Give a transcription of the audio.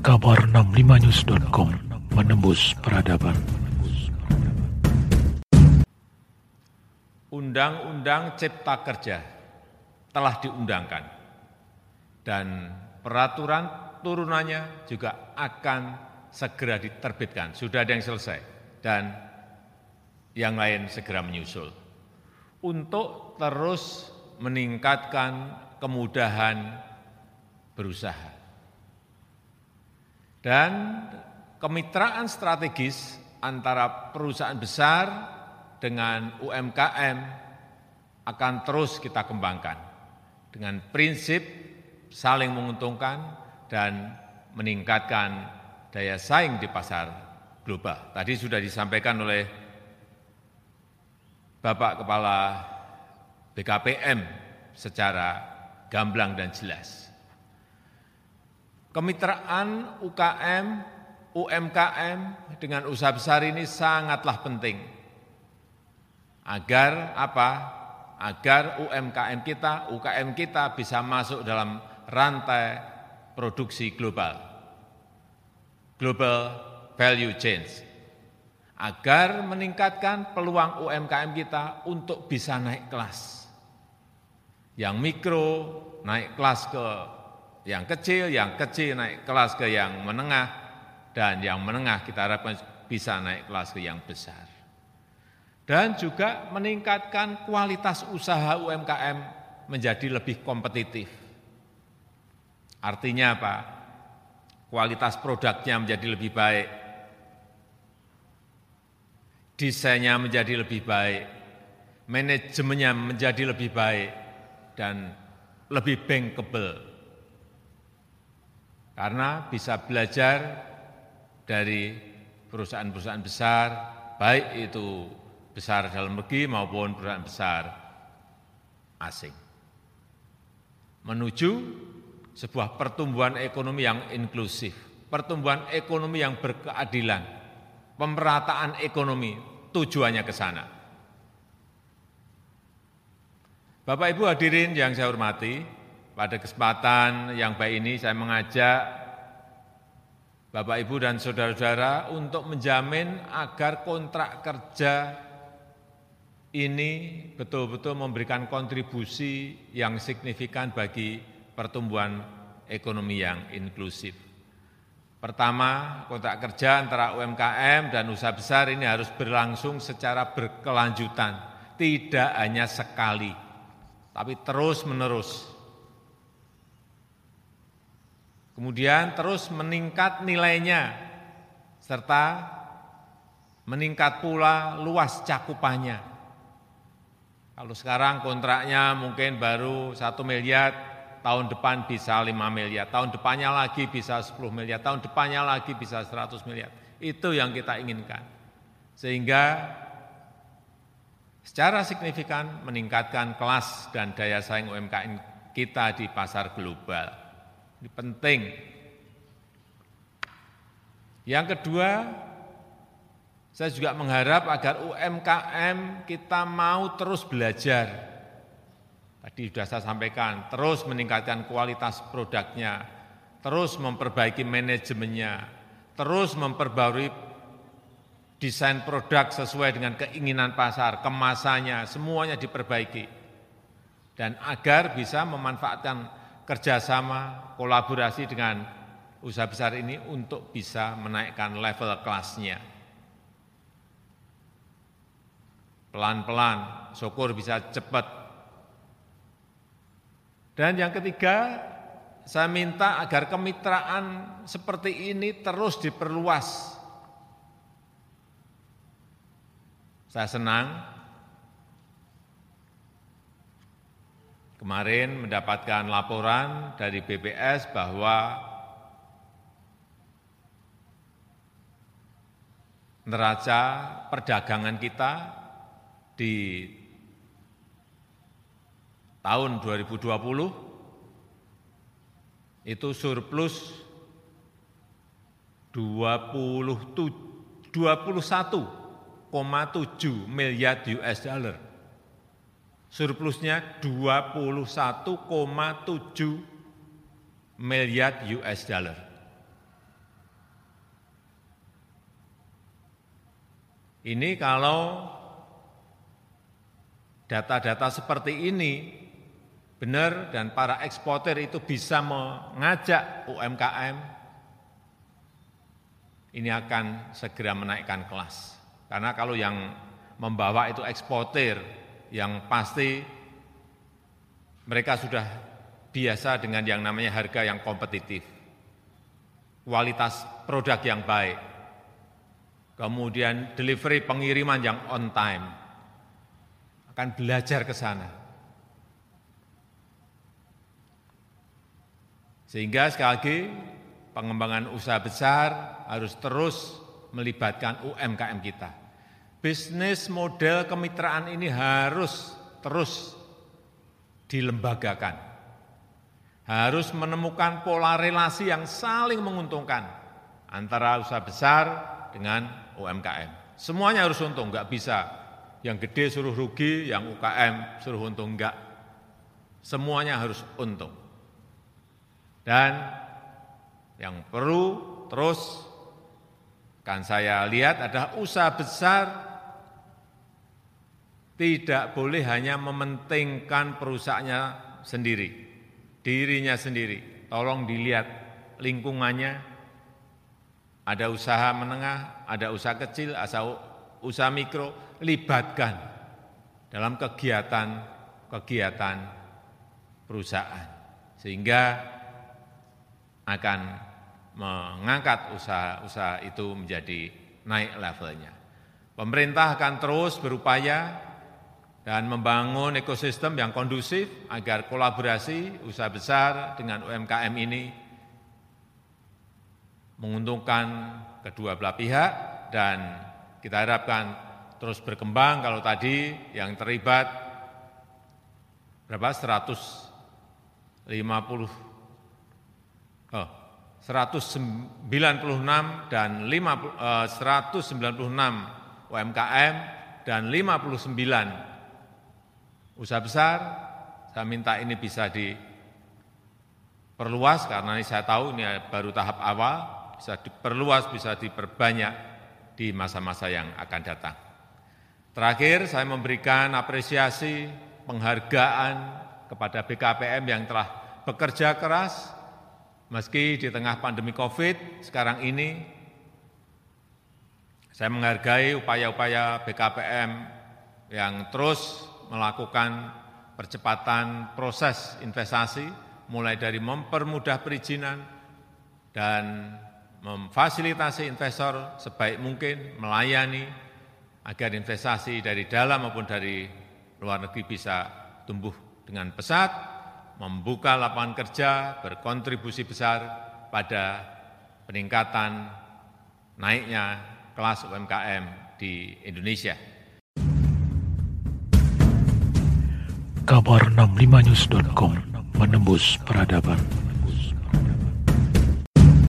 kabar 65news.com menembus peradaban. Undang-Undang Cipta Kerja telah diundangkan dan peraturan turunannya juga akan segera diterbitkan. Sudah ada yang selesai dan yang lain segera menyusul. Untuk terus meningkatkan kemudahan berusaha. Dan kemitraan strategis antara perusahaan besar dengan UMKM akan terus kita kembangkan dengan prinsip saling menguntungkan dan meningkatkan daya saing di pasar global. Tadi sudah disampaikan oleh Bapak Kepala BKPM secara gamblang dan jelas. Kemitraan UKM, UMKM dengan usaha besar ini sangatlah penting. Agar apa? Agar UMKM kita, UKM kita bisa masuk dalam rantai produksi global, global value change, agar meningkatkan peluang UMKM kita untuk bisa naik kelas. Yang mikro naik kelas ke yang kecil, yang kecil naik kelas ke yang menengah, dan yang menengah kita harapkan bisa naik kelas ke yang besar. Dan juga meningkatkan kualitas usaha UMKM menjadi lebih kompetitif. Artinya apa? Kualitas produknya menjadi lebih baik, desainnya menjadi lebih baik, manajemennya menjadi lebih baik, dan lebih bankable karena bisa belajar dari perusahaan-perusahaan besar, baik itu besar dalam negeri maupun perusahaan besar asing. Menuju sebuah pertumbuhan ekonomi yang inklusif, pertumbuhan ekonomi yang berkeadilan, pemerataan ekonomi, tujuannya ke sana. Bapak Ibu hadirin yang saya hormati, pada kesempatan yang baik ini saya mengajak Bapak, Ibu, dan saudara-saudara untuk menjamin agar kontrak kerja ini betul-betul memberikan kontribusi yang signifikan bagi pertumbuhan ekonomi yang inklusif. Pertama, kontrak kerja antara UMKM dan usaha besar ini harus berlangsung secara berkelanjutan, tidak hanya sekali, tapi terus-menerus. Kemudian terus meningkat nilainya, serta meningkat pula luas cakupannya. Kalau sekarang kontraknya mungkin baru satu miliar, tahun depan bisa 5 miliar, tahun depannya lagi bisa 10 miliar, tahun depannya lagi bisa 100 miliar. Itu yang kita inginkan. Sehingga secara signifikan meningkatkan kelas dan daya saing UMKM kita di pasar global. Ini penting. Yang kedua, saya juga mengharap agar UMKM kita mau terus belajar. Tadi sudah saya sampaikan, terus meningkatkan kualitas produknya, terus memperbaiki manajemennya, terus memperbarui desain produk sesuai dengan keinginan pasar, kemasannya, semuanya diperbaiki. Dan agar bisa memanfaatkan kerjasama, kolaborasi dengan usaha besar ini untuk bisa menaikkan level kelasnya. Pelan-pelan, syukur bisa cepat. Dan yang ketiga, saya minta agar kemitraan seperti ini terus diperluas. Saya senang Kemarin mendapatkan laporan dari BPS bahwa neraca perdagangan kita di tahun 2020 itu surplus 21,7 miliar US dollar surplusnya 21,7 miliar US dollar. Ini kalau data-data seperti ini benar dan para eksporter itu bisa mengajak UMKM, ini akan segera menaikkan kelas. Karena kalau yang membawa itu eksporter yang pasti mereka sudah biasa dengan yang namanya harga yang kompetitif, kualitas produk yang baik, kemudian delivery pengiriman yang on time, akan belajar ke sana. Sehingga sekali lagi pengembangan usaha besar harus terus melibatkan UMKM kita. Bisnis model kemitraan ini harus terus dilembagakan. Harus menemukan pola relasi yang saling menguntungkan antara usaha besar dengan UMKM. Semuanya harus untung, nggak bisa yang gede suruh rugi, yang UKM suruh untung, enggak. Semuanya harus untung. Dan yang perlu terus kan saya lihat adalah usaha besar tidak boleh hanya mementingkan perusahaannya sendiri, dirinya sendiri. Tolong dilihat lingkungannya, ada usaha menengah, ada usaha kecil, ada usaha mikro, libatkan dalam kegiatan-kegiatan perusahaan. Sehingga akan mengangkat usaha-usaha itu menjadi naik levelnya. Pemerintah akan terus berupaya dan membangun ekosistem yang kondusif agar kolaborasi usaha besar dengan UMKM ini menguntungkan kedua belah pihak. Dan kita harapkan terus berkembang. Kalau tadi yang terlibat berapa? 150 oh, 196 dan 5, eh, 196 UMKM dan 59 usaha besar. Saya minta ini bisa diperluas karena ini saya tahu ini baru tahap awal, bisa diperluas, bisa diperbanyak di masa-masa yang akan datang. Terakhir saya memberikan apresiasi penghargaan kepada BKPM yang telah bekerja keras Meski di tengah pandemi COVID sekarang ini, saya menghargai upaya-upaya BKPM yang terus melakukan percepatan proses investasi, mulai dari mempermudah perizinan dan memfasilitasi investor sebaik mungkin melayani agar investasi dari dalam maupun dari luar negeri bisa tumbuh dengan pesat membuka lapangan kerja, berkontribusi besar pada peningkatan naiknya kelas UMKM di Indonesia. Kabar 65news.com menembus peradaban.